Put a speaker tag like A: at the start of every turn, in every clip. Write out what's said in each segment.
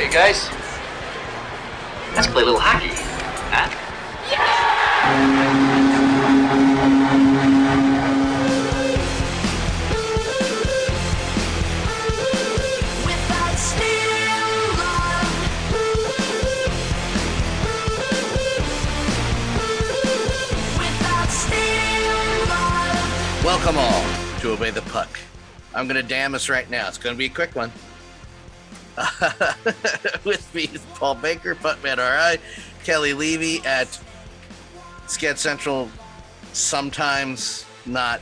A: Okay, guys. Let's play a little hockey. Huh?
B: Without still love. Without still love.
C: Welcome all to Obey the Puck. I'm going to damn us right now. It's going to be a quick one. With me is Paul Baker, Puckman RI, Kelly Levy at Sked Central, sometimes, not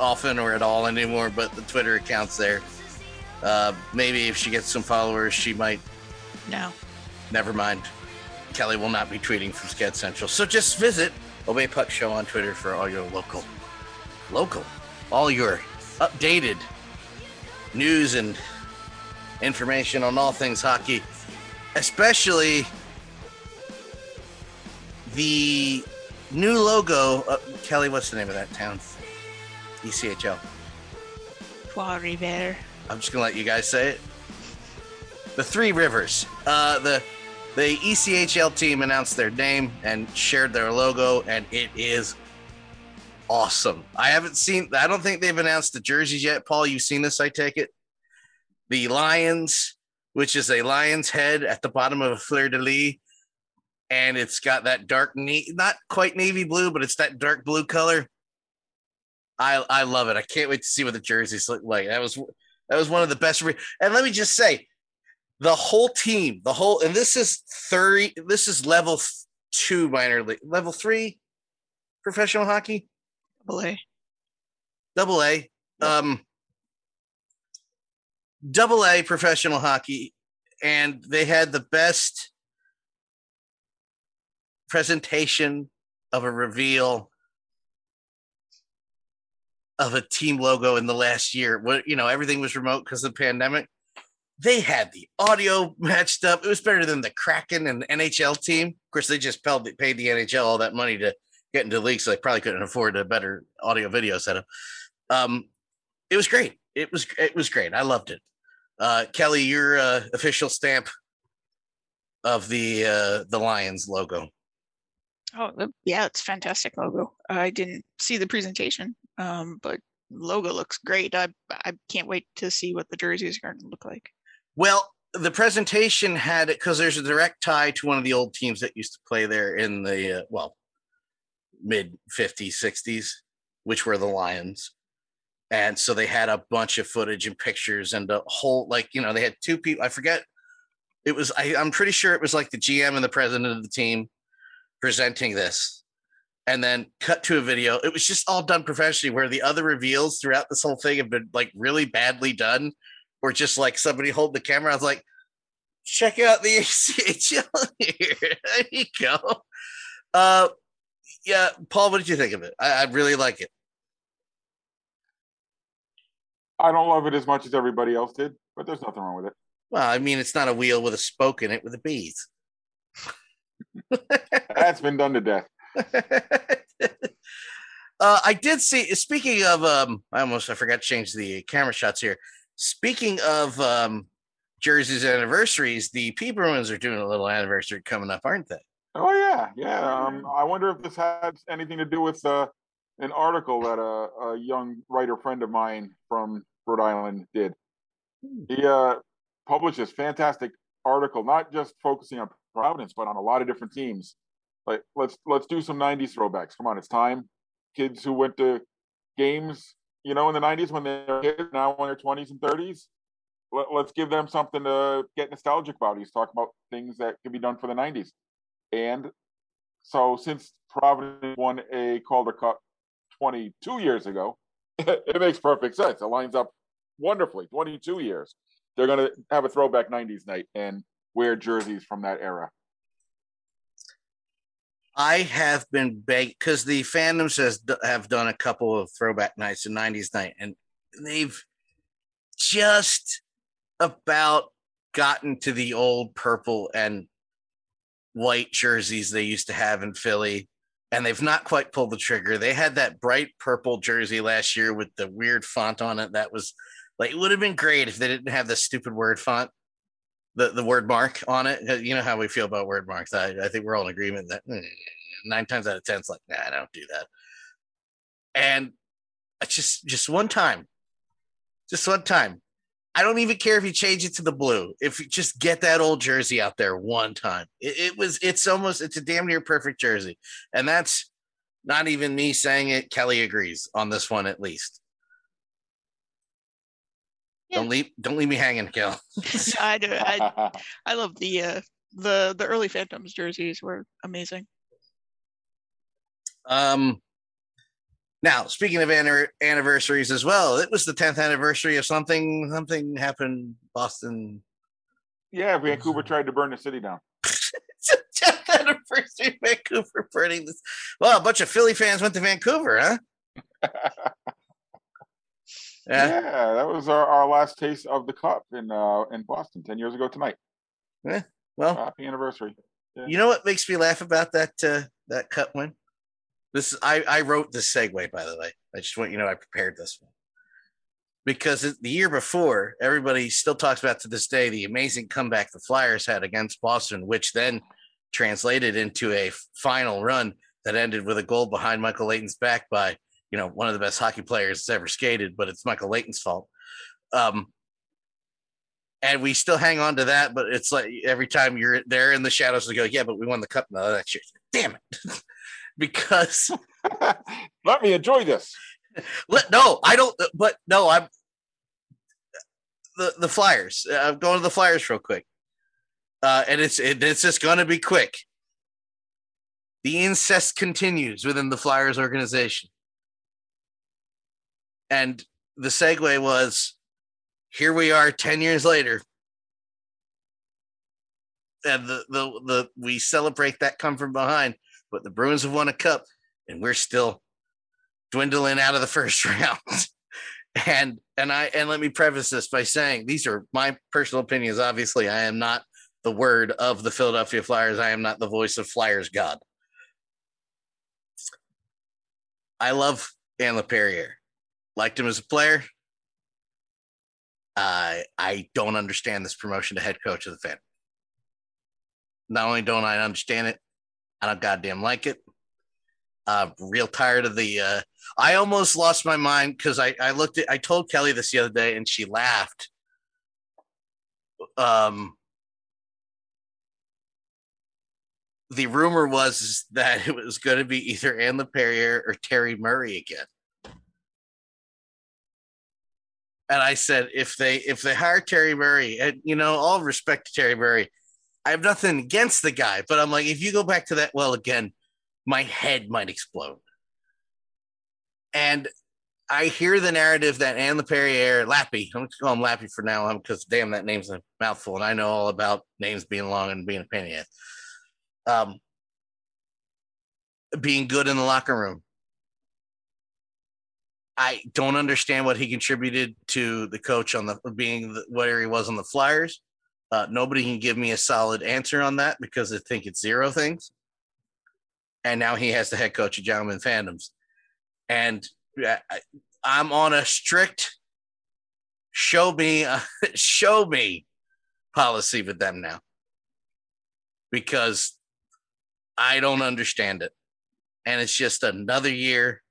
C: often or at all anymore, but the Twitter account's there. Uh, maybe if she gets some followers, she might.
D: No.
C: Never mind. Kelly will not be tweeting from Sked Central. So just visit Obey Puck Show on Twitter for all your local, local, all your updated news and information on all things hockey, especially the new logo. Uh, Kelly, what's the name of that town? ECHL.
D: Trois Rivières.
C: I'm just gonna let you guys say it. The Three Rivers. Uh, the the ECHL team announced their name and shared their logo, and it is awesome. I haven't seen. I don't think they've announced the jerseys yet. Paul, you've seen this? I take it. The Lions, which is a lion's head at the bottom of a fleur de lis, and it's got that dark, na- not quite navy blue, but it's that dark blue color. I I love it. I can't wait to see what the jerseys look like. That was that was one of the best. Re- and let me just say, the whole team, the whole, and this is thirty. This is level two minor league, level three professional hockey,
D: Double A.
C: double A, um, double A professional hockey, and they had the best presentation of a reveal of a team logo in the last year. What you know, everything was remote because of the pandemic. They had the audio matched up. It was better than the Kraken and NHL team. Of course, they just paid, paid the NHL all that money to get into the league, so they probably couldn't afford a better audio video setup. Um, it was great. It was it was great. I loved it. Uh, Kelly, your uh, official stamp of the uh, the Lions logo.
D: Oh, yeah, it's a fantastic logo. I didn't see the presentation, um, but logo looks great. I I can't wait to see what the jerseys are going to look like.
C: Well, the presentation had it because there's a direct tie to one of the old teams that used to play there in the uh, well mid 50s 60s which were the lions and so they had a bunch of footage and pictures and a whole like you know they had two people i forget it was I, i'm pretty sure it was like the gm and the president of the team presenting this and then cut to a video it was just all done professionally where the other reveals throughout this whole thing have been like really badly done or just like somebody hold the camera. I was like, check out the ACHL here. There you go. Uh, yeah, Paul, what did you think of it? I, I really like it.
E: I don't love it as much as everybody else did, but there's nothing wrong with it.
C: Well, I mean, it's not a wheel with a spoke in it with a bees.
E: That's been done to death.
C: uh, I did see. Speaking of, um, I almost I forgot to change the camera shots here. Speaking of um, jerseys anniversaries, the P Bruins are doing a little anniversary coming up, aren't they?
E: Oh yeah, yeah. Um, I wonder if this has anything to do with uh, an article that a, a young writer friend of mine from Rhode Island did. He uh, published this fantastic article, not just focusing on Providence, but on a lot of different teams. Like let's let's do some '90s throwbacks. Come on, it's time. Kids who went to games, you know, in the '90s when they're kids, now in their 20s and 30s. Let, let's give them something to get nostalgic about. He's talking about things that can be done for the '90s. And so since Providence won a Calder Cup 22 years ago, it makes perfect sense. It lines up wonderfully. 22 years. They're going to have a throwback 90s night and wear jerseys from that era.
C: I have been begged because the Phantoms has have done a couple of throwback nights and '90s night, and they've just about gotten to the old purple and white jerseys they used to have in Philly, and they've not quite pulled the trigger. They had that bright purple jersey last year with the weird font on it. That was like it would have been great if they didn't have the stupid word font. the the word mark on it. Uh, You know how we feel about word marks. I, I think we're all in agreement that eh, nine times out of ten, it's like, nah, I don't do that. And it's just just one time, just one time. I don't even care if you change it to the blue. If you just get that old jersey out there one time, it, it was. It's almost. It's a damn near perfect jersey, and that's not even me saying it. Kelly agrees on this one at least. Don't leave. Don't leave me hanging, Kel.
D: I do. I, I love the uh, the the early Phantoms jerseys were amazing.
C: Um, now speaking of anniver- anniversaries as well, it was the 10th anniversary of something. Something happened. Boston.
E: yeah, Vancouver tried to burn the city down.
C: It's the 10th anniversary of Vancouver burning this. Well, a bunch of Philly fans went to Vancouver, huh?
E: Yeah,
C: Yeah.
E: that was our, our last taste of the cup in uh in Boston ten years ago tonight.
C: Yeah, Well,
E: Happy anniversary.
C: you know what makes me laugh about that uh, that cut win? This is I I wrote this segue by the way. I just want you know I prepared this one because the year before everybody still talks about to this day the amazing comeback the Flyers had against Boston, which then translated into a final run that ended with a goal behind Michael Leighton's back by you know one of the best hockey players that's ever skated, but it's Michael Leighton's fault. Um, and we still hang on to that, but it's like every time you're there in the shadows, they go, "Yeah, but we won the cup." No, that year. Damn it! because
E: Let me enjoy this.
C: let, no, I don't. But no, I'm the the Flyers. I'm going to the Flyers real quick, uh, and it's it, it's just going to be quick. The incest continues within the Flyers organization, and the segue was, here we are ten years later, and the the the we celebrate that come from behind, but the Bruins have won a cup, and we're still dwindling out of the first round. and and I and let me preface this by saying these are my personal opinions. Obviously, I am not the word of the Philadelphia Flyers. I am not the voice of Flyers God. I love Ian Laperrière. Liked him as a player. I I don't understand this promotion to head coach of the fan. Not only don't I understand it, I don't goddamn like it. Uh, real tired of the. Uh, I almost lost my mind because I I looked at I told Kelly this the other day and she laughed. Um, the rumor was that it was going to be either Ian Laperrière or Terry Murray again. And I said, if they if they hire Terry Murray, and you know, all respect to Terry Murray, I have nothing against the guy, but I'm like, if you go back to that well again, my head might explode. And I hear the narrative that Ian Laperrière, Lappy, I'm going to call him Lappy for now because damn, that name's a mouthful, and I know all about names being long and being a pain in the ass. Um, being good in the locker room. I don't understand what he contributed to the coach on the being the, where he was on the Flyers. Uh, nobody can give me a solid answer on that because I think it's zero things. And now he has the head coach of Gentleman Phantoms. And I, I'm on a strict show me, uh, show me policy with them now because I don't understand it. And it's just another year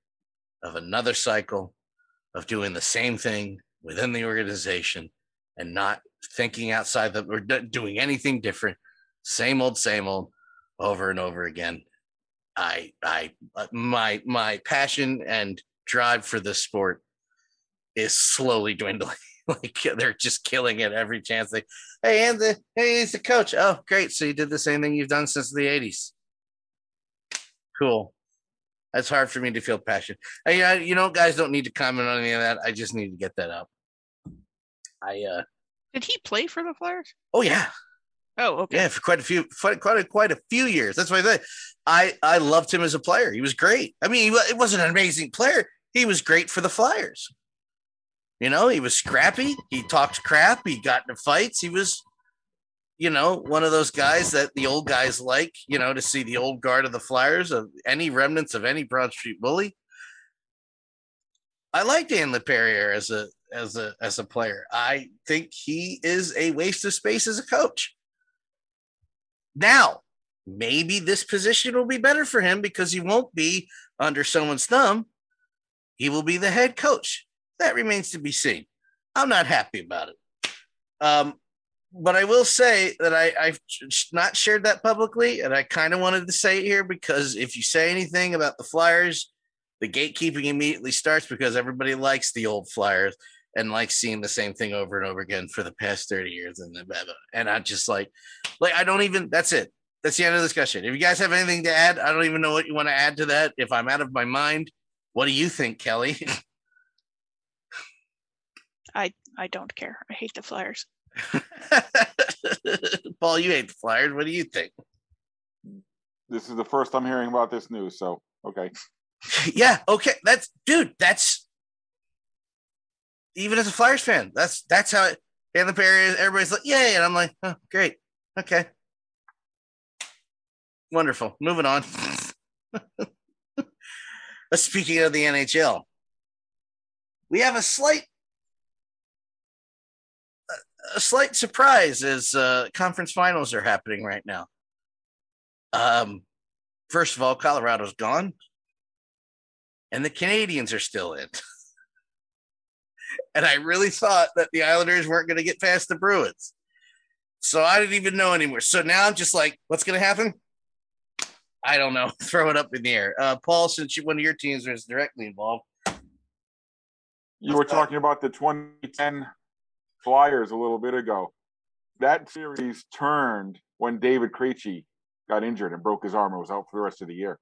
C: of another cycle of doing the same thing within the organization and not thinking outside the or doing anything different. Same old, same old, over and over again. I, I, uh, my, my passion and drive for this sport is slowly dwindling. like they're just killing it every chance they. Hey, and the hey, he's the coach. Oh, great! So you did the same thing you've done since the '80s. Cool. That's hard for me to feel passion. Hey, I, you know, guys don't need to comment on any of that. I just need to get that out. I uh
D: Did he play for the Flyers?
C: oh yeah,
D: Oh, okay.
C: yeah, for quite a few, quite quite a, quite a few years. That's why I I I loved him as a player. He was great. I mean, he, it wasn't an amazing player. He was great for the Flyers. You know, he was scrappy. He talked crap. He got into fights. He was, you know, one of those guys that the old guys like. You know, to see the old guard of the Flyers of any remnants of any Broad Street bully. I liked Ian Laperrière as a as a as a player. I think he is a waste of space as a coach. Now, maybe this position will be better for him because he won't be under someone's thumb. He will be the head coach. That remains to be seen. I'm not happy about it. Um, but I will say that I, I've not shared that publicly, and I kind of wanted to say it here because if you say anything about the Flyers, the gatekeeping immediately starts because everybody likes the old Flyers and like seeing the same thing over and over again for the past 30 years. And then, and I just like, like I don't even. That's it. That's the end of the discussion. If you guys have anything to add, I don't even know what you want to add to that. If I'm out of my mind, what do you think, Kelly?
D: I I don't care. I hate the Flyers.
C: Paul, you hate the Flyers. What do you think?
E: This is the first I'm hearing about this news, so okay.
C: yeah, okay. That's dude, that's even as a Flyers fan, that's that's how it in the area, everybody's like, yay, and I'm like, oh, great. Okay. Wonderful. Moving on. Speaking of the NHL, we have a slight a slight surprise as uh, conference finals are happening right now. Um, first of all, Colorado's gone, and the Canadiens are still in. and I really thought that the Islanders weren't going to get past the Bruins. So I didn't even know anymore. So now I'm just like, what's going to happen? I don't know. Throw it up in the air. Uh, Paul, since you, one of your teams was directly involved,
E: You were talking about the 2010 Flyers a little bit ago. That series turned when David Krejci got injured and broke his arm and was out for the rest of the year.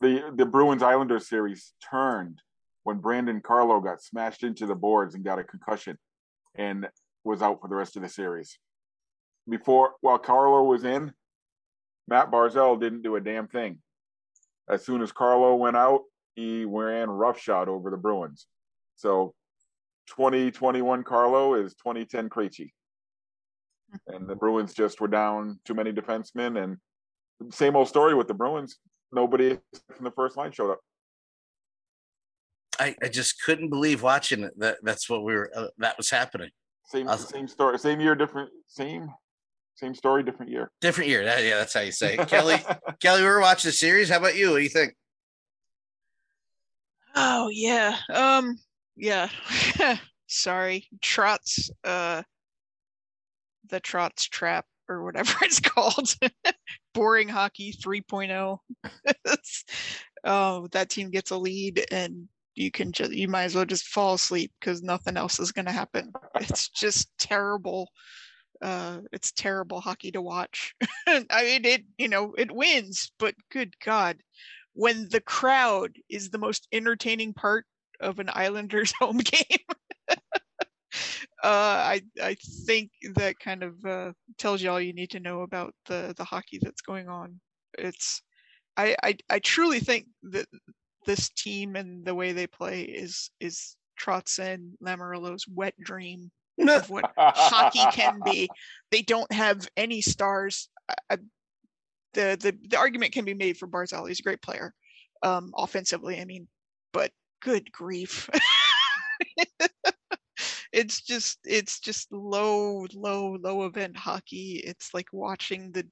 E: The the Bruins Islanders series turned when Brandon Carlo got smashed into the boards and got a concussion and was out for the rest of the series. Before while Carlo was in, Matt Barzal didn't do a damn thing. As soon as Carlo went out, he ran roughshod over the Bruins. So 2021 Carlo is 2010 Krejci. And the Bruins just were down too many defensemen. And same old story with the Bruins. Nobody from the first line showed up.
C: I, I just couldn't believe watching it. That that's what we were. Uh, that was happening.
E: Same
C: Awesome.
E: same story, same year, different same same story, different year.
C: Different year. That, yeah, that's how you say it. Kelly. Kelly, we were watching the series. How about you? What do you think?
D: Oh yeah. Um yeah. Sorry. Trotz uh the Trotz trap or whatever it's called. Boring hockey 3.0. Oh, that team gets a lead and you can just you might as well just fall asleep because nothing else is gonna happen. It's just terrible. Uh it's terrible hockey to watch. I mean it, you know, it wins, but good God when the crowd is the most entertaining part of an Islanders home game. uh, I I think that kind of uh, tells you all you need to know about the the hockey that's going on. It's I I, I truly think that this team and the way they play is is Trotz and Lamoriello's wet dream of what hockey can be. They don't have any stars. I, I, the, the the argument can be made for Barzal. He's a great player, um, offensively. I mean, but good grief, it's just it's just low low low event hockey. It's like watching the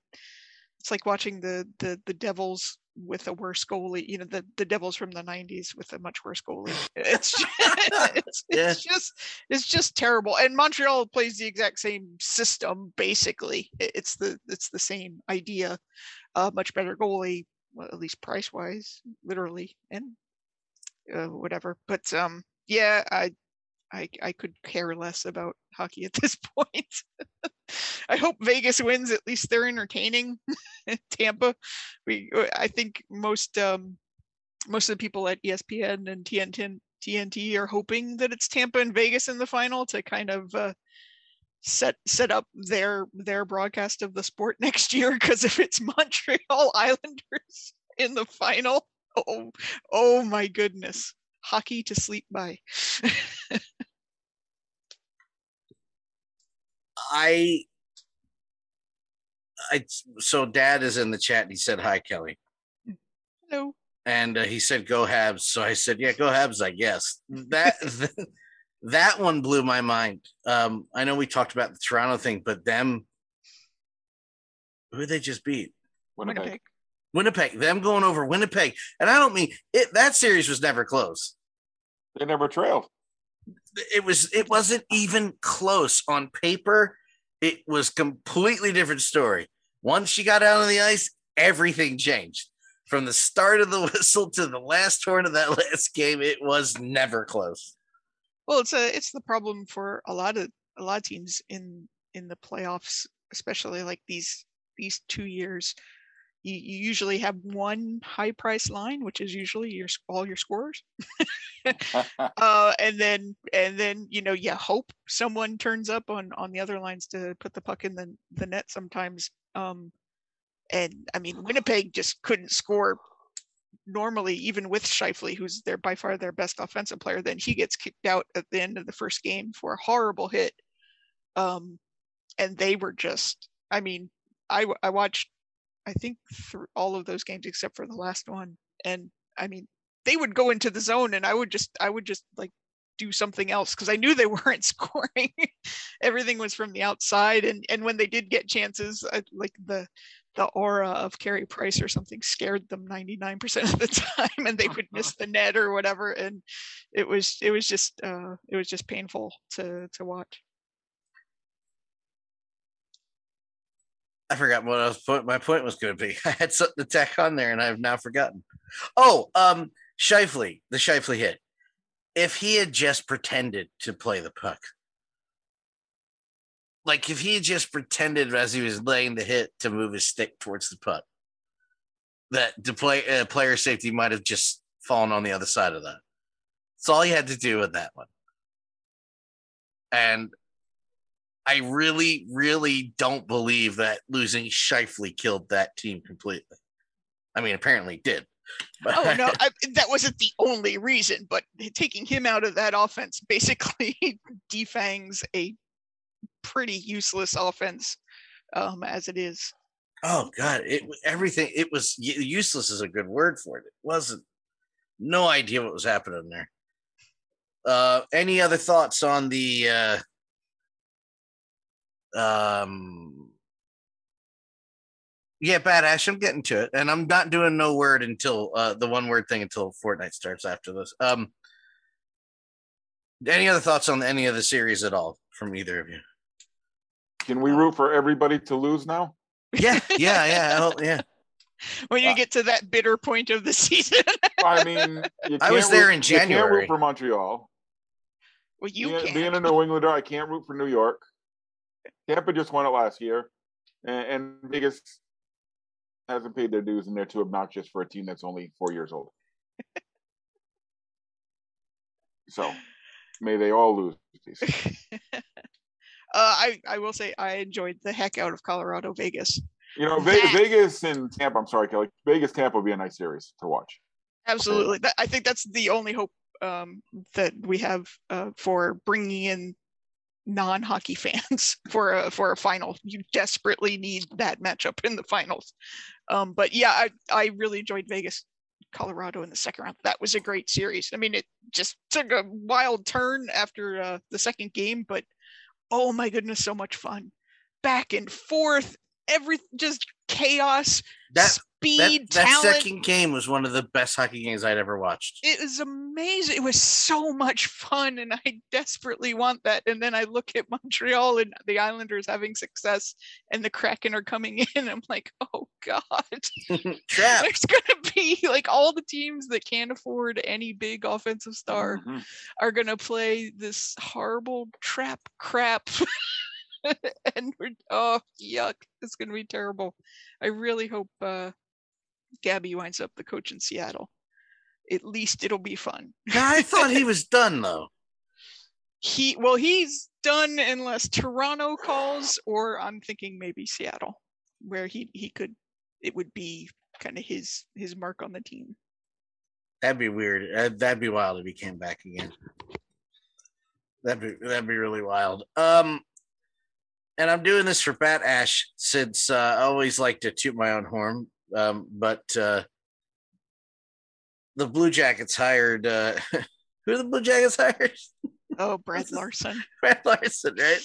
D: it's like watching the the the Devils with a worse goalie. You know, the the Devils from the '90s with a much worse goalie. It's just, it's,
C: Yeah.
D: it's just it's just terrible. And Montreal plays the exact same system basically. It's the it's the same idea. Uh, much better goalie, well, at least price wise, literally, and uh, whatever. But um, yeah, I I I could care less about hockey at this point. I hope Vegas wins. At least they're entertaining. Tampa, we I think most um most of the people at ESPN and TNT TNT are hoping that it's Tampa and Vegas in the final to kind of uh, set set up their their broadcast of the sport next year. Because if it's Montreal Islanders in the final, oh oh my goodness, hockey to sleep by.
C: I, I. So Dad is in the chat. and He said hi, Kelly,
D: Hello.
C: and uh, he said go Habs. So I said yeah, go Habs. I guess that that one blew my mind. Um, I know we talked about the Toronto thing, but them, who did they just beat?
E: Winnipeg.
D: Winnipeg.
C: Winnipeg. Them going over Winnipeg, and I don't mean it. That series was never close.
E: They never trailed.
C: It was. It wasn't even close on paper. It was completely different story. Once she got out on the ice, everything changed. From the start of the whistle to the last horn of that last game, it was never close.
D: Well, it's a it's the problem for a lot of a lot of teams in in the playoffs, especially like these these two years. You, you usually have one high price line, which is usually your all your scorers, uh, and then and then you know you hope someone turns up on on the other lines to put the puck in the the net sometimes. Um, and I mean Winnipeg just couldn't score normally, even with Scheifele, who's their by far their best offensive player, then he gets kicked out at the end of the first game for a horrible hit. Um, and they were just, I mean, I I watched, I think through all of those games except for the last one, and I mean, they would go into the zone, and I would just, I would just like do something else because I knew they weren't scoring. Everything was from the outside, and and when they did get chances, I, like the the aura of Carey Price or something scared them 99% of the time and they would miss the net or whatever and it was it was just uh it was just painful to to watch.
C: I forgot what I was point. My point was going to be. I had something to tack on there, and I've now forgotten. Oh, um, Scheifele, the Scheifele hit. If he had just pretended to play the puck, like if he had just pretended as he was laying the hit to move his stick towards the puck, that the play uh, player safety might have just fallen on the other side of that. That's all he had to do with that one. And I really, really don't believe that losing Scheifele killed that team completely. I mean, apparently it did. But
D: Oh no, I, that wasn't the only reason, but taking him out of that offense basically defangs a pretty useless offense um, as it is.
C: oh god, it everything it was useless is a good word for it. It wasn't no idea what was happening there. Uh any other thoughts on the uh um yeah, badass. I'm getting to it, and I'm not doing no word until uh, the one word thing until Fortnite starts after this. Um, any other thoughts on any of the series at all from either of you?
E: Can we root for everybody to lose now?
C: Yeah, yeah, yeah, oh, yeah.
D: When you
E: Uh,
D: get to that bitter point of the season,
E: I mean, you
C: I was there
E: root-
C: in
E: You can't root for Montreal.
D: well, you
E: being,
D: can't.
E: being a New Englander, I can't root for New York. Tampa just won it last year, and, and Vegas hasn't paid their dues, and they're too obnoxious for a team that's only four years old. so, may they all lose.
D: uh, I I will say I enjoyed the heck out of Colorado Vegas.
E: You know, Ve- Vegas and Tampa. I'm sorry, Kelly. Vegas Tampa would be a nice series to watch.
D: Absolutely, I think that's the only hope um, that we have uh, for bringing in non-hockey fans for a for a final. You desperately need that matchup in the finals. Um, but yeah, I I really enjoyed Vegas. Colorado in the second round. That was a great series. I mean, it just took a wild turn after uh, the second game, but oh my goodness, so much fun. Back and forth, every just chaos,
C: That
D: speed,
C: that, that second game was one of the best hockey games I'd ever watched.
D: it was amazing. It was so much fun, and I desperately want that. And then I look at Montreal and the Islanders having success, and the Kraken are coming in. I'm like, oh god,
C: Trap.
D: there's gonna be like all the teams that can't afford any big offensive star
E: Mhm.
D: are gonna play this horrible trap crap. and we're oh yuck, it's gonna be terrible. I really hope uh Gabby winds up the coach in Seattle. At least it'll be fun.
C: I thought he was done though.
D: He well, he's done unless Toronto calls, or I'm thinking maybe Seattle, where he he could it would be kind of his his mark on the team.
C: That'd be weird. Uh, that'd be wild if he came back again. That'd be that'd be really wild. Um, and I'm doing this for Bat Ash since uh, I always like to toot my own horn. Um, but uh, the Blue Jackets hired. Uh, who the Blue Jackets hired?
D: Oh, Brad Larsen.
C: Brad Larsen, right?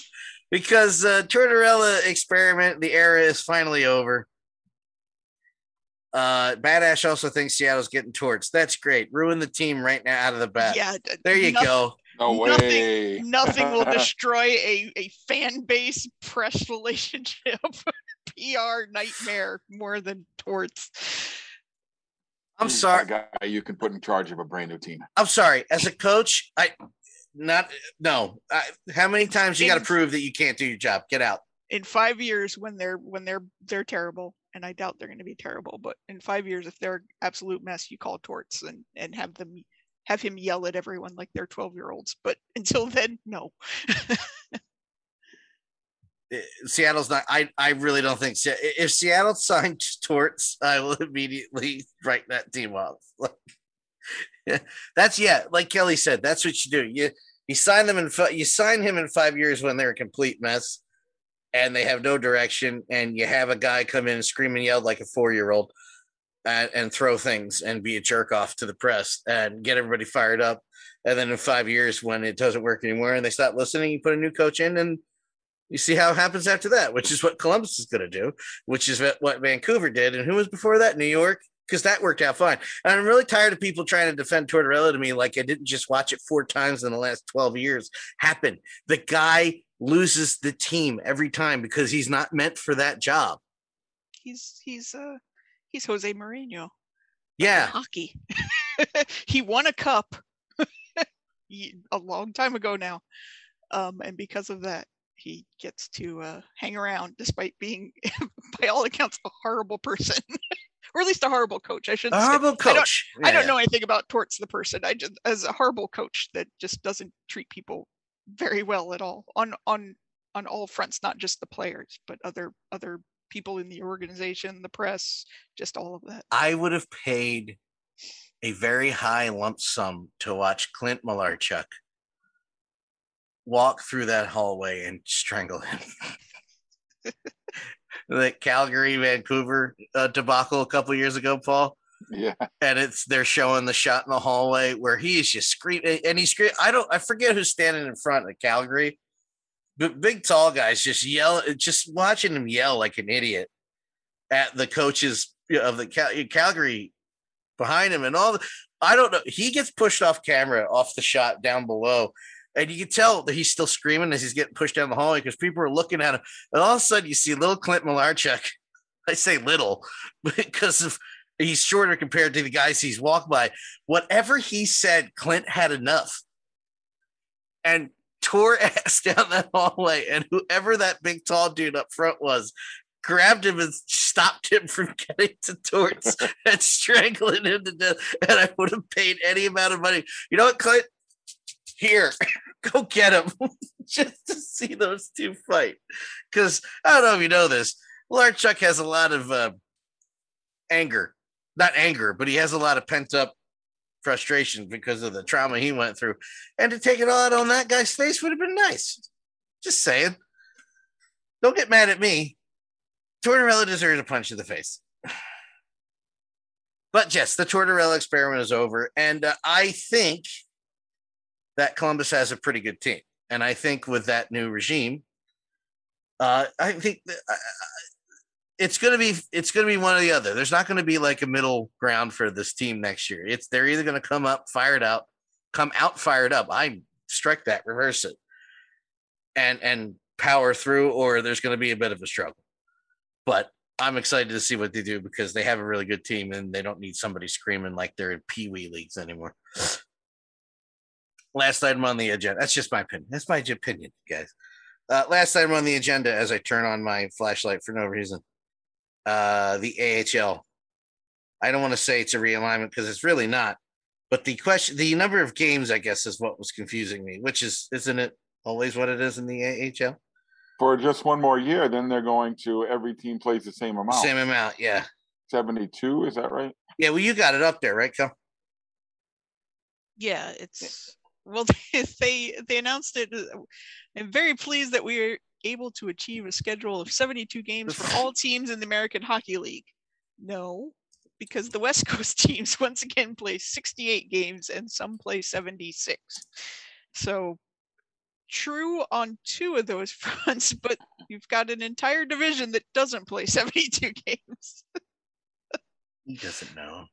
C: Because uh, Tortorella experiment, the era is finally over. Uh, Badash also thinks Seattle's getting torched. That's great. Ruin the team right now out of the bat.
D: Yeah.
C: There you go.
E: No
D: Nothing-
E: way.
D: Nothing will destroy a, a fan base press relationship PR nightmare more than torts.
C: I'm sorry.
E: guy you can put in charge of a brand new team.
C: I'm sorry. As a coach, I not no. I, how many times you got to prove that you can't do your job? Get out.
D: In five years, when they're when they're they're terrible, and I doubt they're going to be terrible, but in five years, if they're absolute mess, you call torts and and have them have him yell at everyone like they're twelve year olds. But until then, no.
C: Eh, Seattle's not. I I really don't think. so. If Seattle signed Torts, I will immediately write that team off. Like, that's yeah. Like Kelly said, that's what you do. You you sign them in. You sign him in five years when they're a complete mess, and they have no direction, and you have a guy come in and scream and yell like a four year old, and, and throw things and be a jerk off to the press and get everybody fired up. And then in five years, when it doesn't work anymore and they stop listening, you put a new coach in and you see how it happens after that, which is what Columbus is going to do, which is what- Vancouver did. And who was before that? New York, because that worked out fine. And I'm really tired of people trying to defend Tortorella to me like I didn't just watch it four times in the last 12 years happen. The guy loses the team every time because he's not meant for that job.
D: He's he's uh he's Jose Mourinho.
C: Yeah.
D: hockey. he won a cup a long time ago now, um, and because of that, he gets to uh, hang around despite being, by all accounts, a horrible person, or at least a horrible coach. I shouldn't.
C: A
D: say-
C: horrible
D: I don't-
C: coach.
D: I don't
C: Yeah.
D: know anything about Torts the person. I just as a horrible coach that just doesn't treat people very well at all on on on all fronts, not just the players, but other other people in the organization, the press, just all of that.
C: I would have paid a very high lump sum to watch Clint Malarchuk walk through that hallway and strangle him. the Calgary Vancouver uh, debacle a couple years ago, Paul.
E: Yeah.
C: And it's they're showing the shot in the hallway where he is just screaming and he's screaming. I don't I forget who's standing in front of Calgary, but big tall guys just yell, just watching him yell like an idiot at the coaches of the Cal- Calgary behind him and all the I don't know. He gets pushed off camera off the shot down below. And you can tell that he's still screaming as he's getting pushed down the hallway because people are looking at him. And all of a sudden you see little Clint Malarchuk. I say little because of he's shorter compared to the guys he's walked by. Whatever he said, Clint had enough. And tore ass down that hallway. And whoever that big tall dude up front was grabbed him and stopped him from getting to Torts and strangling him to death. And I would have paid any amount of money. You know what, Clint? Here, go get him just to see those two fight. Because I don't know if you know this, Larchuk has a lot of uh, anger, not anger, but he has a lot of pent up frustration because of the trauma he went through. And to take it all out on that guy's face would have been nice. Just saying. Don't get mad at me. Tortorella deserves a punch in the face. But yes, the Tortorella experiment is over. And uh, I think that Columbus has a pretty good team. And I think with that new regime, uh, I think uh, it's going to be it's going to be one or the other. There's not going to be like a middle ground for this team next year. It's they're either going to come up fired out, come out fired up. I strike that, reverse it, and and power through, or there's going to be a bit of a struggle. But I'm excited to see what they do because they have a really good team and they don't need somebody screaming like they're in pee wee leagues anymore. Last item on the agenda. That's just my opinion. That's my opinion, guys. Uh, last item on the agenda as I turn on my flashlight for no reason. Uh, the AHL. I don't want to say it's a realignment because it's really not. But the question, the number of games, I guess, is what was confusing me. Which is, isn't it always what it is in the AHL?
E: For just one more year, then they're going to every team plays the same amount.
C: Same amount, yeah,
E: 72, is that right?
C: yeah. Well, you got it up there, right, Kel?
D: Yeah, it's well they they announced it. uh, I'm very pleased that we are able to achieve a schedule of 72 games for all teams in the American Hockey League. No, because the West Coast teams once again play 68 games and some play 76. So true on two of those fronts, but you've got an entire division that doesn't play 72 games.
C: He doesn't know.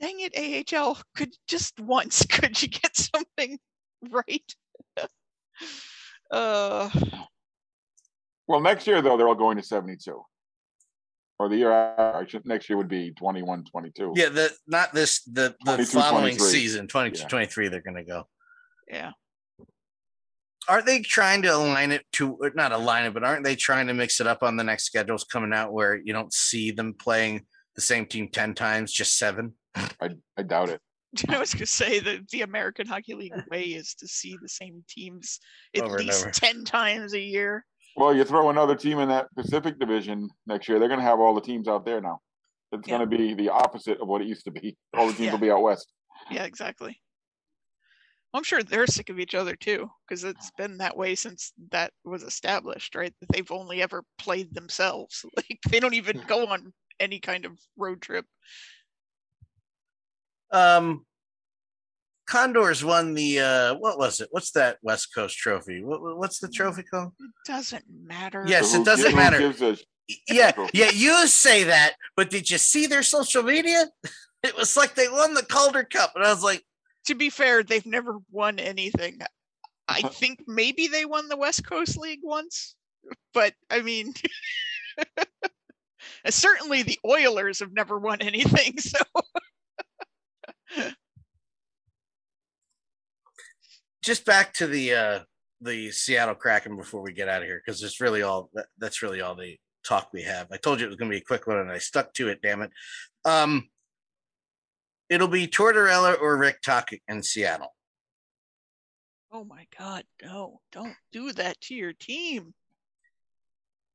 D: Dang it, AHL. Could just once could you get something right? uh
E: Well, next year though, they're all going to seventy-two. Or the year after, next year would be 21, 22.
C: Yeah, the not this the the following
E: 23.
C: season 22
E: Yeah.
C: 23 they're going to go.
D: yeah.
C: Aren't they trying to align it to not align it, but aren't they trying to mix it up on the next schedules coming out where you don't see them playing the same team 10 times, just 7?
E: I, I doubt it.
D: I was gonna say that the American Hockey League way is to see the same teams at
C: Over
D: least ten times a year.
E: Well, you throw another team in that Pacific division next year, they're gonna have all the teams out there now. It's
D: Yeah.
E: gonna be the opposite of what it used to be. All the teams
D: Yeah.
E: will be out west.
D: Yeah, exactly. I'm sure they're sick of each other too, because it's been that way since that was established, right? That they've only ever played themselves. Like they don't even go on any kind of road trip.
C: Um Condors won the uh what was it? What's that West Coast trophy? What, what's the trophy called?
D: It doesn't matter.
C: Yes, it doesn't
E: who
C: matter.
E: gives a-
C: Yeah, yeah, you say that, but did you see their social media? It was like they won the Calder Cup, and I was like,
D: To be fair, they've never won anything. I think maybe they won the West Coast League once, but I mean, certainly the Oilers have never won anything. So
C: just back to the uh the Seattle Kraken before we get out of here because it's really all that, that's really all the talk we have. I told you it was going to be a quick one, and I stuck to it. Damn it. Um, it'll be Tortorella or Rick Tocchet in Seattle.
D: Oh my God, no! Don't do that to your team.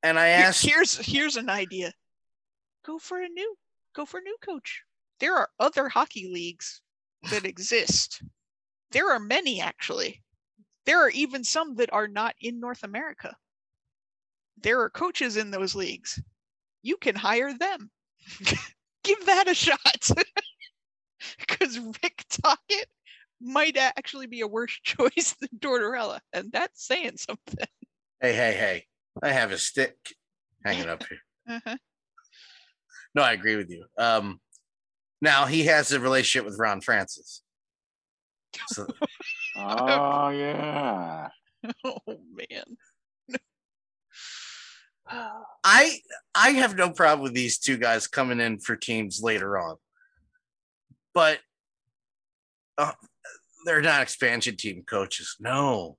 C: And I asked,
D: here's here's an idea. Go for a new go for a new coach. There are other hockey leagues that exist. There are many actually. There are even some that are not in North America. There are coaches in those leagues. You can hire them. Give that a shot. Because Rick Tocchet might actually be a worse choice than Tortorella, and that's saying something.
C: "Hey, hey, hey! I have a stick hanging up here."
D: Uh-huh.
C: No, I agree with you. Um, now he has a relationship with Ron Francis. So
E: Oh yeah.
D: Oh man.
C: I I have no problem with these two guys coming in for teams later on, but uh, they're not expansion team coaches. No,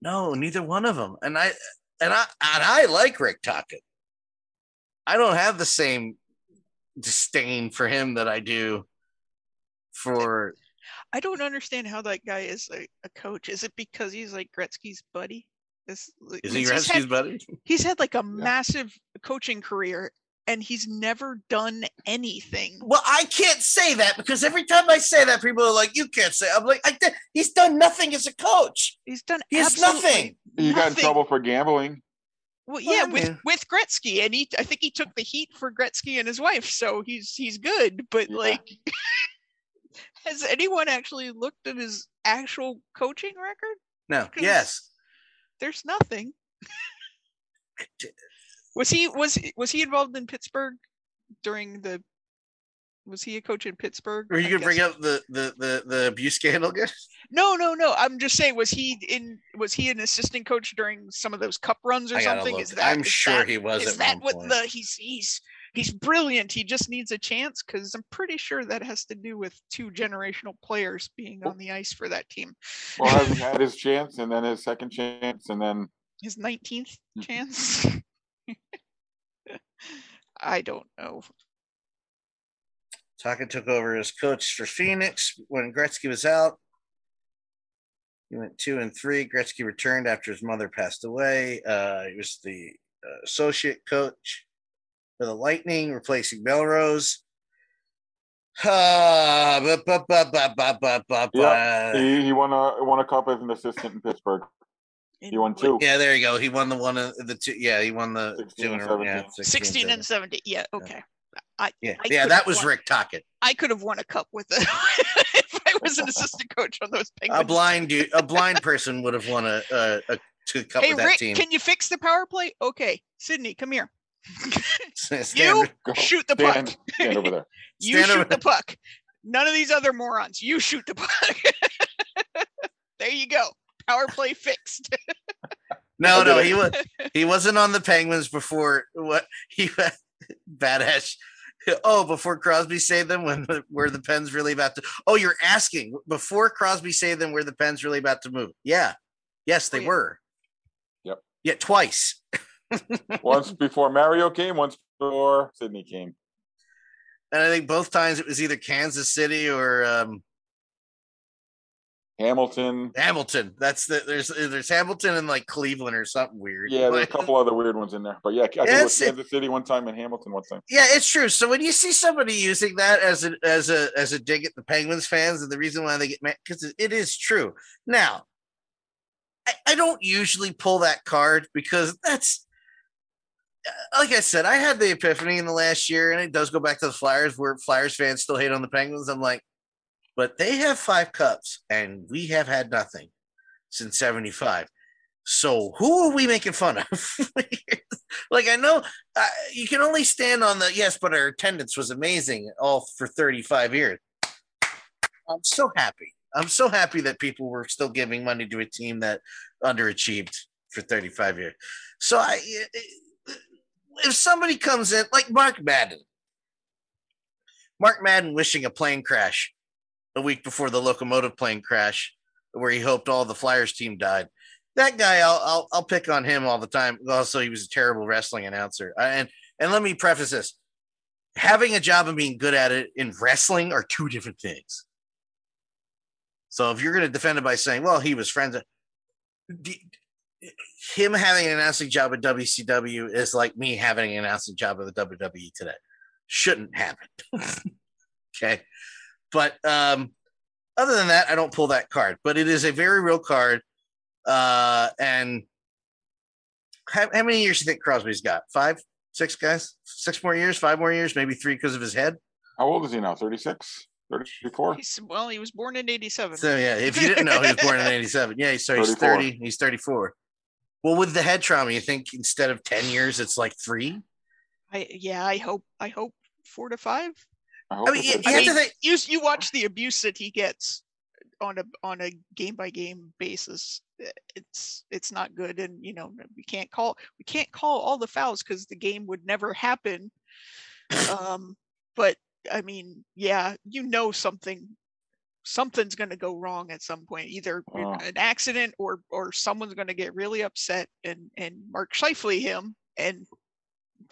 C: no, neither one of them. And I and I and I like Rick Tocchet. I don't have the same disdain for him that I do for.
D: I don't understand how that guy is a, a coach. Is it because he's like Gretzky's buddy? Is,
C: Is he
D: he's
C: Gretzky's
D: had,
C: buddy?
D: he's had like a massive coaching career and he's never done anything.
C: Well, I can't say that because every time I say that, people are like, "You can't say." I'm like, I did- "He's done nothing as a coach.
D: He's done
C: He has
D: absolutely
C: nothing.
E: You got in trouble for gambling.
D: Well,
C: Well,
D: yeah,
C: I
D: with
C: mean-
D: with Gretzky, and he I think he took the heat for Gretzky and his wife, so he's he's good. But
E: Yeah.
D: like, has anyone actually looked at his actual coaching record?
C: No,
D: Because-
C: yes,
D: There's nothing. Was he was was he involved in Pittsburgh during the? Was he a coach in Pittsburgh?
C: Or you
D: I
C: could bring up the the the the abuse scandal again?
D: No, no, no. I'm just saying, was he in? Was he an assistant coach during some of those cup runs or something? Is that?
C: I'm
D: is
C: sure
D: that-
C: he was
D: Is
C: at
D: that what
C: point.
D: the he's he's he's brilliant. He just needs a chance because I'm pretty sure that has to do with two generational players being on the ice for that team.
E: Well, has he had his chance and then his second chance and then
D: His 19th
C: Hmm.
D: chance. I don't know.
C: Tocchet took over as coach for Phoenix when Gretzky was out. He went two and three. Gretzky returned after his mother passed away. Uh, he was the uh, associate coach for the Lightning, replacing Melrose. Ah,
E: Yeah, he, he won a won a cup as an assistant in Pittsburgh.
D: In
E: He won two.
C: Yeah, there you go. He won the one of the two. Yeah, he won the
E: 16
C: two in
E: and
C: a row. Yeah,
E: 17.
D: 16 and 70. Yeah, okay. I
C: Yeah,
D: I
C: yeah, that was
D: won-
C: Rick Tocchet.
D: I could have won a cup with it if I was an assistant coach on those
C: A blind dude, a blind person would have won a, a, a to cup
D: hey
C: with that
D: Rick,
C: team.
D: can you fix the power play? Okay, Sidney, come here.
C: Stand-
D: You
E: Go
D: shoot the
E: stand,
D: puck.
E: stand over there.
D: You
C: Stand
D: shoot
C: over
D: the puck. None of these other morons. You shoot the puck. there you go. Power play fixed.
C: No, no, he was he wasn't on the Penguins before what he badass. Oh, before Crosby saved them when the, were the Pens really about to? Oh, you're asking before Crosby saved them were the Pens really about to move? Yeah, yes, they
D: Oh, yeah.
C: were.
E: Yep.
C: Yeah, twice.
E: Once before Mario came, once before Sidney came.
C: And I think both times it was either Kansas City or um,
E: Hamilton.
C: Hamilton. That's the there's there's Hamilton and like Cleveland or something weird.
E: Yeah, there's a couple other weird ones in there. But yeah, I think it was Kansas City one time and Hamilton one time.
C: Yeah, it's true. So when you see somebody using that as a as a as a dig at the Penguins fans, and the reason why they get mad because it, is true. Now, I, I don't usually pull that card because that's like I said, I had the epiphany in the last year, and it does go back to the Flyers, where Flyers fans still hate on the Penguins. I'm like, but they have five cups, and we have had nothing since '75. So who are we making fun of? like I know uh, you can only stand on the yes, but our attendance was amazing all for 35 years. I'm so happy. I'm so happy that people were still giving money to a team that underachieved for 35 years. So I, if somebody comes in like Mark Madden, Mark Madden wishing a plane crash a week before the Lokomotiv plane crash, where he hoped all the Flyers team died that guy I'll, I'll I'll pick on him all the time. Also, he was a terrible wrestling announcer. Uh, and and let me preface this: having a job and being good at it in wrestling are two different things. So if you're going to defend it by saying, "Well, he was friends," uh, d- him having an announcing job at WCW is like me having an announcing job at the WWE today. Shouldn't happen. okay, but um, other than that, I don't pull that card. But it is a very real card. Uh, and how, how many years do you think Crosby's got? Five, six guys, six more years, five more years, maybe three because of his head.
E: How old is he now? 36? 34?
D: He's, well, he was born in '87.
C: So yeah, if you didn't know, he was born in '87. Yeah, so he's
E: 34.
C: 30. He's 34. Well, with the head trauma, you think instead of 10 years, it's like three?
D: I yeah, I hope I hope four to five.
E: I,
C: I mean, you,
E: a-
C: you have
D: mean,
C: think.
D: You you watch the abuse that he gets on a on a game by game basis. It's it's not good, and you know we can't call we can't call all the fouls because the game would never happen. Um, but I mean, yeah, you know something something's going to go wrong at some point either an-
E: Oh.
D: an accident or or someone's going to get really upset and and mark Scheifele him and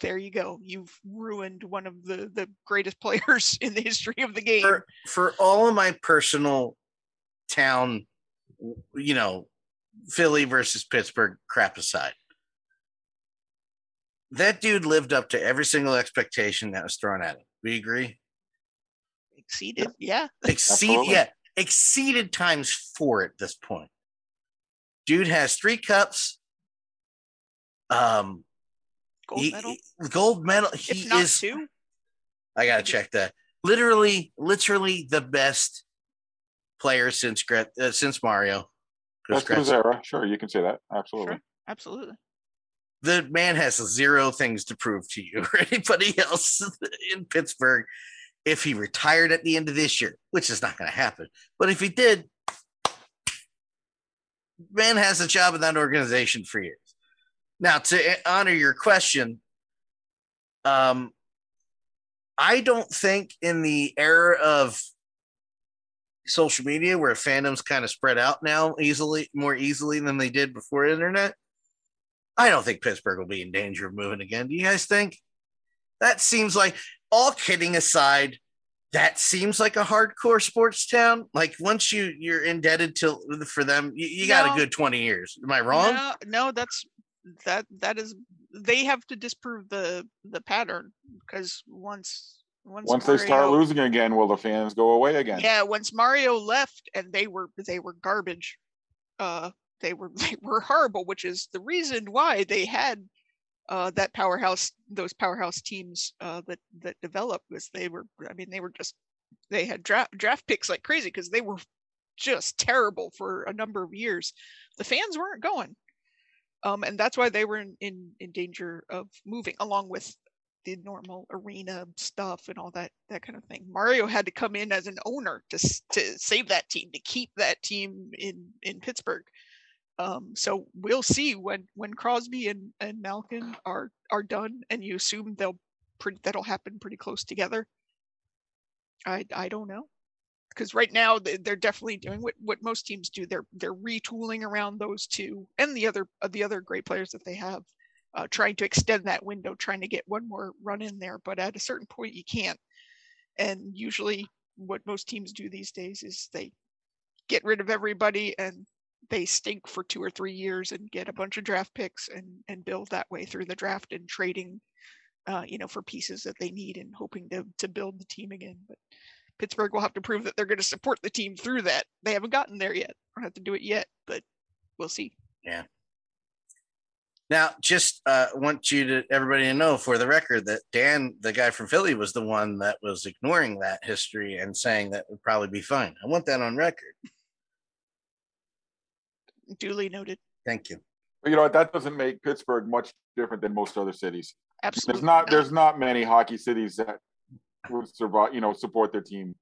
D: there you go you've ruined one of the the greatest players in the history of the game
C: for for all of my personal town, you know, Philly versus Pittsburgh crap aside, that dude lived up to every single expectation that was thrown at him. We agree?
D: Exceeded yeah
C: Exceed,
E: Absolutely.
C: yeah, exceeded times four at this point. Dude has three cups. Um,
D: gold
C: he-
D: medal
C: gold medal. He
D: if not
C: is.
D: two
C: I gotta check that. Literally, literally the best player since Gret, uh, since Mario. Chris
E: That's his era. Sure, you can say that. Absolutely.
D: Sure. absolutely
C: The man has zero things to prove to you or anybody else in Pittsburgh. If he retired at the end of this year, which is not going to happen, but if he did, man has a job in that organization for years. Now, to honor your question, um, I don't think in the era of social media where fandoms kind of spread out now easily, more easily than they did before internet, I don't think Pittsburgh will be in danger of moving again. Do you guys think? That seems like, all kidding aside, that seems like a hardcore sports town. Like once you you're indebted to for them, you, you got a good twenty years. Am I wrong?
D: no, no that's that that is they have to disprove the the pattern because once once
E: Once they start losing again, will the fans go away again?
D: Yeah, once Mario left and they were they were garbage. Uh they were they were horrible, which is the reason why they had uh that powerhouse those powerhouse teams uh that that developed was they were I mean they were just they had draft draft picks like crazy because they were just terrible for a number of years. The fans weren't going, um, and that's why they were in, in in danger of moving, along with the normal arena stuff and all that that kind of thing. Mario had to come in as an owner to to save that team, to keep that team in in Pittsburgh. Um, so we'll see when when Crosby and and Malkin are are done, and you assume they'll that'll happen pretty close together. I I don't know because right now they- they're definitely doing what what most teams do. They're they're retooling around those two and the other uh, the other great players that they have, uh, trying to extend that window, trying to get one more run in there. But at a certain point, you can't. And usually, what most teams do these days is they get rid of everybody and they stink for two or three years and get a bunch of draft picks and and build that way through the draft and trading uh, you know for pieces that they need and hoping to to build the team again but pittsburgh will have to prove that they're going to support the team through that they haven't gotten there yet don't have to do it yet but we'll see Yeah.
C: Now, just uh, want you to everybody to know for the record that Dan, the guy from Philly, was the one that was ignoring that history and saying that would probably be fine. I want that on record.
D: Duly noted
C: Thank you.
E: But you know? That doesn't make Pittsburgh much different than most other cities.
D: absolutely
E: There's not there's not many hockey cities that would survive, you know, support their team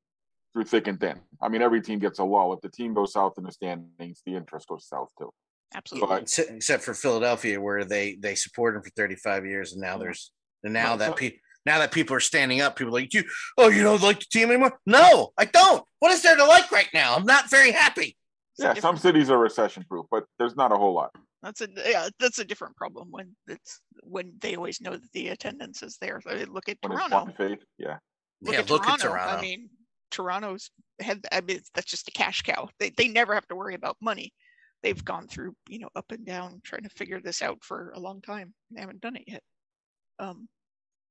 E: through thick and thin. I mean, every team gets a lull. If the team goes south in the standings, the interest goes south too.
D: absolutely
E: But
C: Except, except for Philadelphia, where they they supported him for 35 years, and now there's and now that people now that people are standing up, people are like you. Oh, you don't like the team anymore? No, I don't. What is there to like right now? I'm not very happy.
D: It's a
E: yeah, some
D: different-
E: cities are recession proof, but there's not a whole lot.
D: that's a yeah that's a different problem when it's when they always know that the attendance is there So look at
E: When
D: toronto
E: blind faith, yeah.
D: look,
C: yeah,
D: at,
C: look
D: Toronto.
C: at Toronto.
D: I mean, Toronto's had. I mean, that's just a cash cow. They they never have to worry about money. They've gone through you know up and down trying to figure this out for a long time. They haven't done it yet. Um,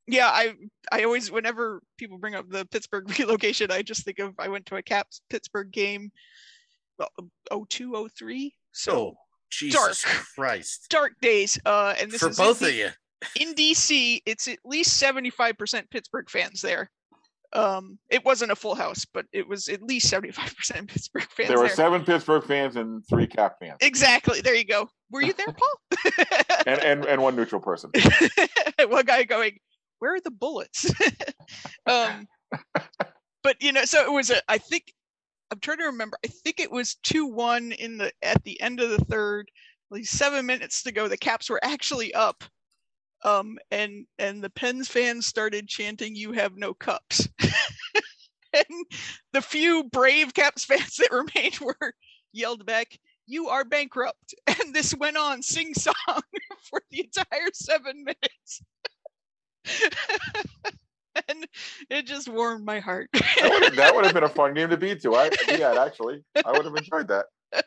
D: yeah, I I always whenever people bring up the Pittsburgh relocation, I just think of I went to a Caps Pittsburgh game, well, 02, 03. So
C: oh, Jesus
D: dark.
C: Christ!
D: dark days. Uh, and this
C: For
D: is in
C: both
D: D-
C: of you,
D: in DC, it's at least 75% Pittsburgh fans there. Um, it wasn't a full house, but it was at least 75% Pittsburgh fans
E: There were
D: there.
E: seven Pittsburgh fans and three Cap fans,
D: Exactly. There you go. Were you there, Paul?
E: and and, and one neutral person.
D: One guy going, "Where are the bullets?" um, but you know, so it was a. I think I'm trying to remember. I think it was two one in the at the end of the third. at least seven minutes to go, the Caps were actually up. Um, and and the Pens fans started chanting, "You have no cups." and the few brave Caps fans that remained were yelled back, "You are bankrupt!" And this went on sing song for the entire seven minutes. and it just warmed my heart.
E: That would, that would have been a fun game to be to. I yeah, actually, I would have enjoyed that.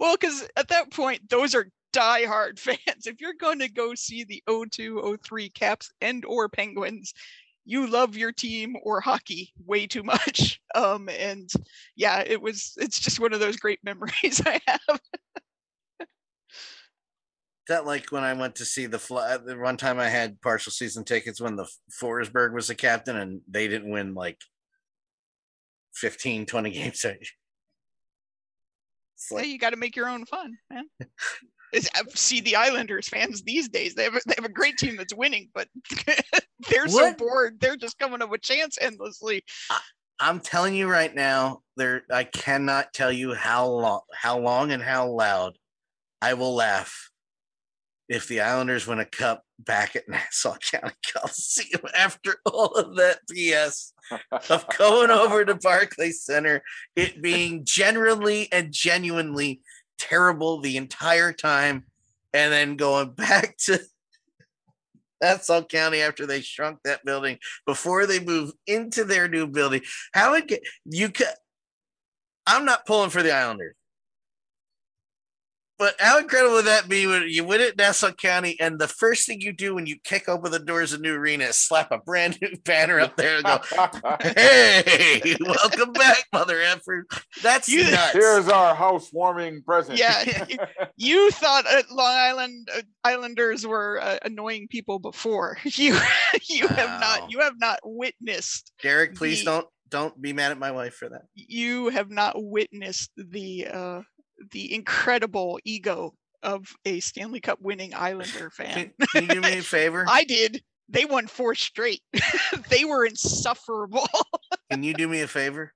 D: well, because at that point, those are diehard fans. If you're going to go see the 02, 03 Caps and or Penguins, you love your team or hockey way too much. Um, and yeah, it was. It's just one of those great memories I have.
C: That like when I went to see the fly. The one time I had partial season tickets when the Forsberg was the captain, and they didn't win like 15, 20 games. It's like,
D: you got to make your own fun, man. Is uh, see the Islanders fans these days. They have a, they have a great team that's winning, but they're so bored. They're just coming up with chance endlessly.
C: I'm telling you right now, there I cannot tell you how long, how long, and how loud I will laugh if the Islanders win a cup back at Nassau County Coliseum after all of that BS of going over to Barclays Center, it being generally and genuinely terrible the entire time, and then going back to Nassau County after they shrunk that building before they move into their new building. How it you I'm not pulling for the Islanders. But how incredible would that be when you win at Nassau County and the first thing you do when you kick open the doors of new arena is slap a brand new banner up there and go, Hey, welcome back, mother effer. That's
D: You-
C: nuts.
E: Here's our housewarming present.
D: Yeah, you, you thought uh, Long Island uh, Islanders were uh, annoying people before. You you have not you have not witnessed.
C: Derek, please
D: the-
C: don't don't be mad at my wife for that.
D: You have not witnessed the uh, the incredible ego of a Stanley Cup winning Islander fan.
C: Can, you do me a favor?
D: I did. They won four straight. they were insufferable.
C: Can you do me a favor?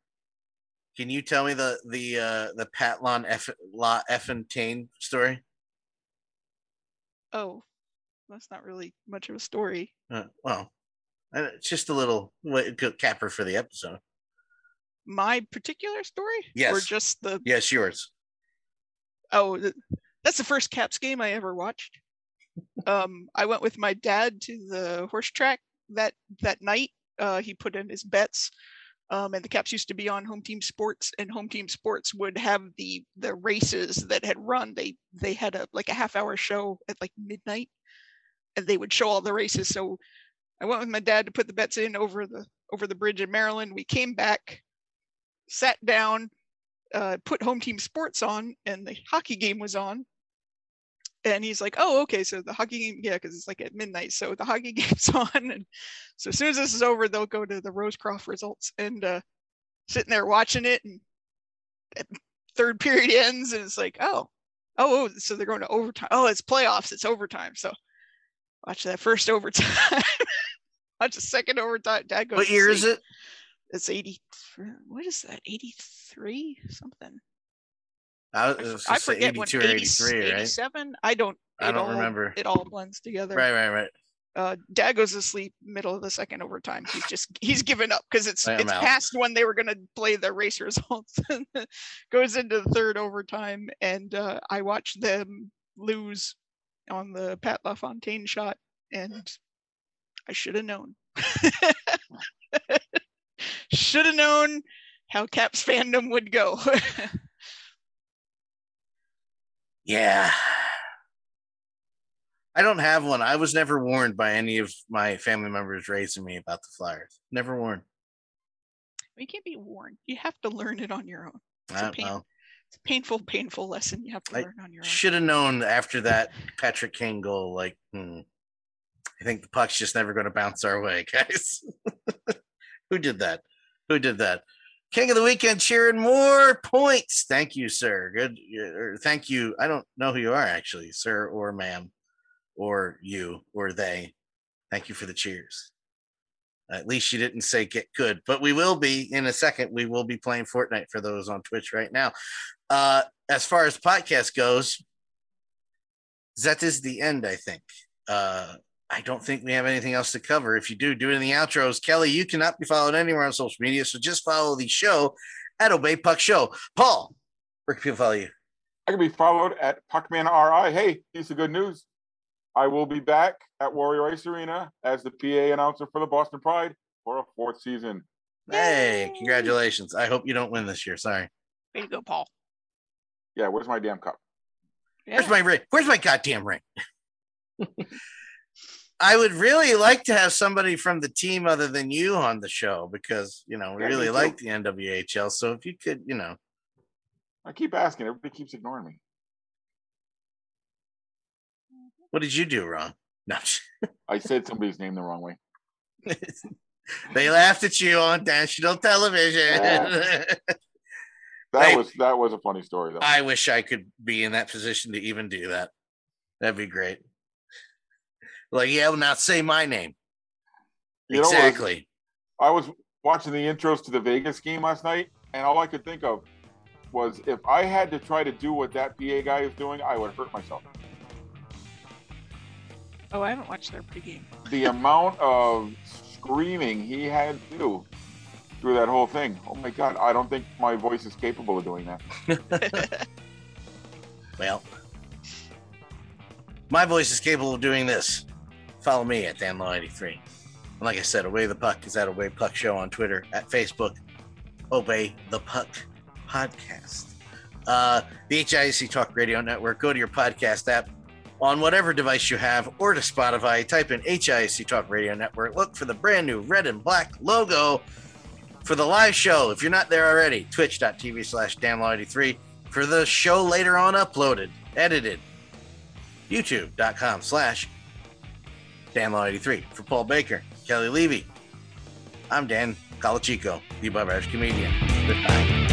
C: Can you tell me the the uh the Patlon F La Effontaine story?
D: oh, that's not really much of a story.
C: Uh, well, uh, it's just a little capper for the episode.
D: My particular story,
C: Yes.
D: or just the
C: Yes, yours.
D: Oh, that's the first Caps game I ever watched. Um, I went with my dad to the horse track that that night. Uh, he put in his bets, um, and the Caps used to be on Home Team Sports, and Home Team Sports would have the the races that had run. They they had a like a half hour show at like midnight, and they would show all the races. So I went with my dad to put the bets in over the over the bridge in Maryland. We came back, sat down, uh, put home team sports on and the hockey game was on. And he's like oh okay so the hockey game yeah because it's like at midnight so the hockey game's on. And so as soon as this is over they'll go to the rosecroft results and uh sitting there watching it and at third period ends and it's like oh oh oh, so they're going to overtime oh it's playoffs it's overtime. So watch that first overtime. Watch the second overtime. Dad goes
C: What year is it?
D: It's 80 what is that 83 something
C: I, was
D: I forget when
C: 82 or
D: 80
C: 83, right?
D: 87 i don't
C: I don't
D: all-
C: remember.
D: it all blends together
C: Right, right, right.
D: uh dad goes to sleep middle of the second overtime he's just he's given up because it's it's
C: out.
D: past when they were going to play the race results goes into the third overtime and uh i watched them lose on the pat lafontaine shot and i should have known should have known how caps fandom would go
C: Yeah. I don't have one. I was never warned by any of my family members raising me about the Flyers. Never warned.
D: you can't be warned you have to learn it on your own It's a
C: I,
D: pain- it's a painful painful lesson you have to
C: I
D: learn on your own
C: should have known after that Patrick Kane goal. Like, hmm, I think the puck's just never going to bounce our way, guys. Who did that? Who did that? King of the weekend, cheering more points. Thank you, sir. Good. Thank you. I don't know who you are actually, sir or ma'am, or you or they. Thank you for the cheers. At least you didn't say get good, but we will be in a second. We will be playing Fortnite for those on Twitch right now. Uh, as far as podcast goes, that is the end, I think. Uh, I don't think we have anything else to cover. If you do, do it in the outros. Kelly, you cannot be followed anywhere on social media, so just follow the show at Obey Puck Show. Paul, where can people follow you?
E: I can be followed at Puckman RI. Hey, piece of good news. I will be back at Warrior Ice Arena as the PA announcer for the Boston Pride for a fourth season.
C: Hey,
D: Yay.
C: congratulations. I hope you don't win this year. Sorry.
D: way to go paul
E: Yeah, where's my damn cup?
C: Where's my ring? Where's my goddamn ring? I would really like to have somebody from the team other than you on the show because you know we
E: Yeah,
C: really like the NWHL. So if you could, you know,
E: I keep asking. Everybody keeps ignoring me.
C: what did you do wrong? No,
E: I said somebody's name the wrong way.
C: they laughed at you on national television.
E: Yeah. That
C: Hey.
E: was that was a funny story though.
C: I wish I could be in that position to even do that. That'd be great. Like, yeah, well, now say my name.
E: You know
C: exactly.
E: I was watching the intros to the Vegas game last night, and all I could think of was if I had to try to do what that PA guy is doing, I would hurt myself.
D: oh i haven't watched their pregame
E: The amount of screaming he had to do through that whole thing. Oh my god, I don't think my voice is capable of doing that.
C: Well, my voice is capable of doing this. Follow me at DanLaw83. And like I said, Obey the Puck is at Obey Puck Show on Twitter, at Facebook, Obey the Puck Podcast. Uh, the HIC Talk Radio Network. Go to your podcast app on whatever device you have or to Spotify. Type in HIC Talk Radio Network. Look for the brand new red and black logo for the live show. If you're not there already, twitch.tv slash DanLaw83 for the show later on uploaded, edited. YouTube.com slash DanLaw83 for Paul Baker, Kelly Levy, I'm Dan Calachico, the above average comedian. Goodbye.